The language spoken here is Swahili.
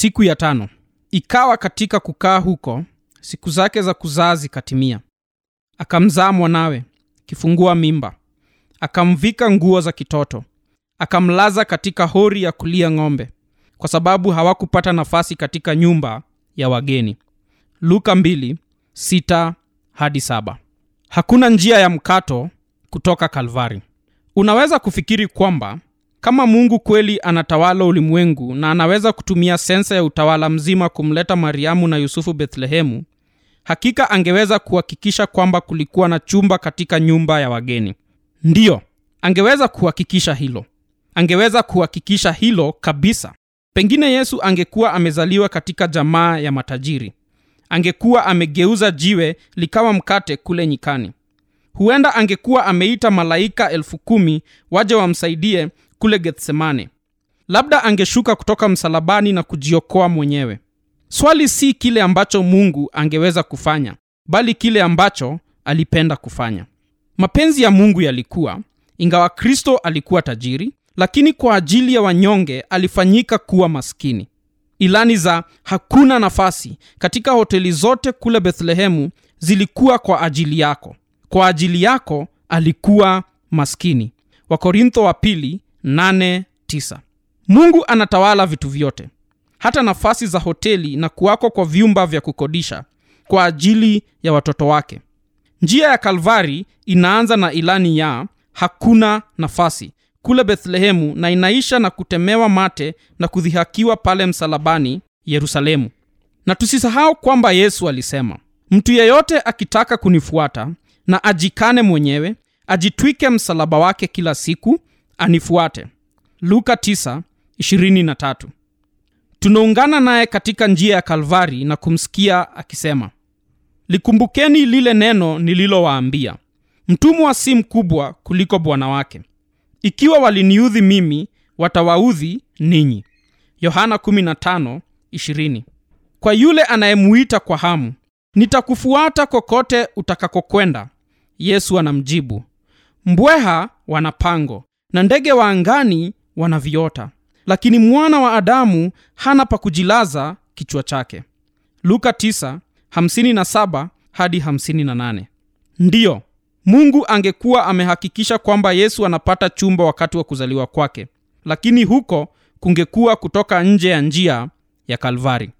siku ya tano. Ikawa katika kukaa huko siku zake za kuzaa zikatimia. Akamzaa mwanawe kifungua mimba. Akamvika nguo za kitoto. Akamlaza katika hori ya kulia ng'ombe kwa sababu hawakupata nafasi katika nyumba ya wageni. Luka 2, 6 hadi 7. hakuna njia ya mkato kutoka kalvari. Unaweza kufikiri kwamba kama mungu kweli anatawala ulimwengu na anaweza kutumia sensa ya utawala mzima kumleta mariamu na yusufu bethlehemu hakika angeweza kuhakikisha kwamba kulikuwa na chumba katika nyumba ya wageni. Ndiyo angeweza kuhakikisha hilo. Angeweza kuhakikisha hilo kabisa. Pengine yesu angekuwa amezaliwa katika jamaa ya matajiri. Angekuwa amegeuza jiwe likawa mkate kule nyikani. Huenda angekuwa ameita malaika elfu kumi waje wamsaidie kule Getsemane. labda angeshuka kutoka msalabani na kujiokoa mwenyewe. Swali si kile ambacho mungu angeweza kufanya bali kile ambacho alipenda kufanya. Mapenzi ya mungu yalikuwa ingawa kristo alikuwa tajiri lakini kwa ajili ya wanyonge alifanyika kuwa maskini. Ilani za hakuna nafasi katika hoteli zote kule bethlehemu zilikuwa kwa ajili yako. Kwa ajili yako alikuwa maskini. Wakorintho wa pili 89 mungu anatawala vitu vyote hata nafasi za hoteli na kuwako kwa vyumba vya kukodisha kwa ajili ya watoto wake. Njia ya kalvari inaanza na ilani ya hakuna nafasi kule bethlehemu na inaisha na kutemewa mate na kudhihakiwa pale msalabani yerusalemu. Na tusisahau kwamba yesu alisema mtu yeyote akitaka kunifuata na ajikane mwenyewe ajitwike msalaba wake kila siku anifuate. Luka 9:23 tunaungana naye katika njia ya kalvari na kumsikia akisema likumbukeni lile neno nililowaambia. Mtumwa si mkubwa kuliko bwana wake. Ikiwa waliniudhi mimi watawaudhi ninyi. Yohana 15:20 kwa yule anayemuita kwa hamu nitakufuata kokote utakakokwenda yesu anamjibu. Mbweha wana pango na ndege wa angani wana viota lakini mwana wa adamu hana pa kujilaza kichwa chake. Luka 9:57 hadi 58 ndiyo mungu angekuwa amehakikisha kwamba yesu anapata chumba wakati wa kuzaliwa kwake. Lakini huko kungekuwa kutoka nje ya njia ya kalvari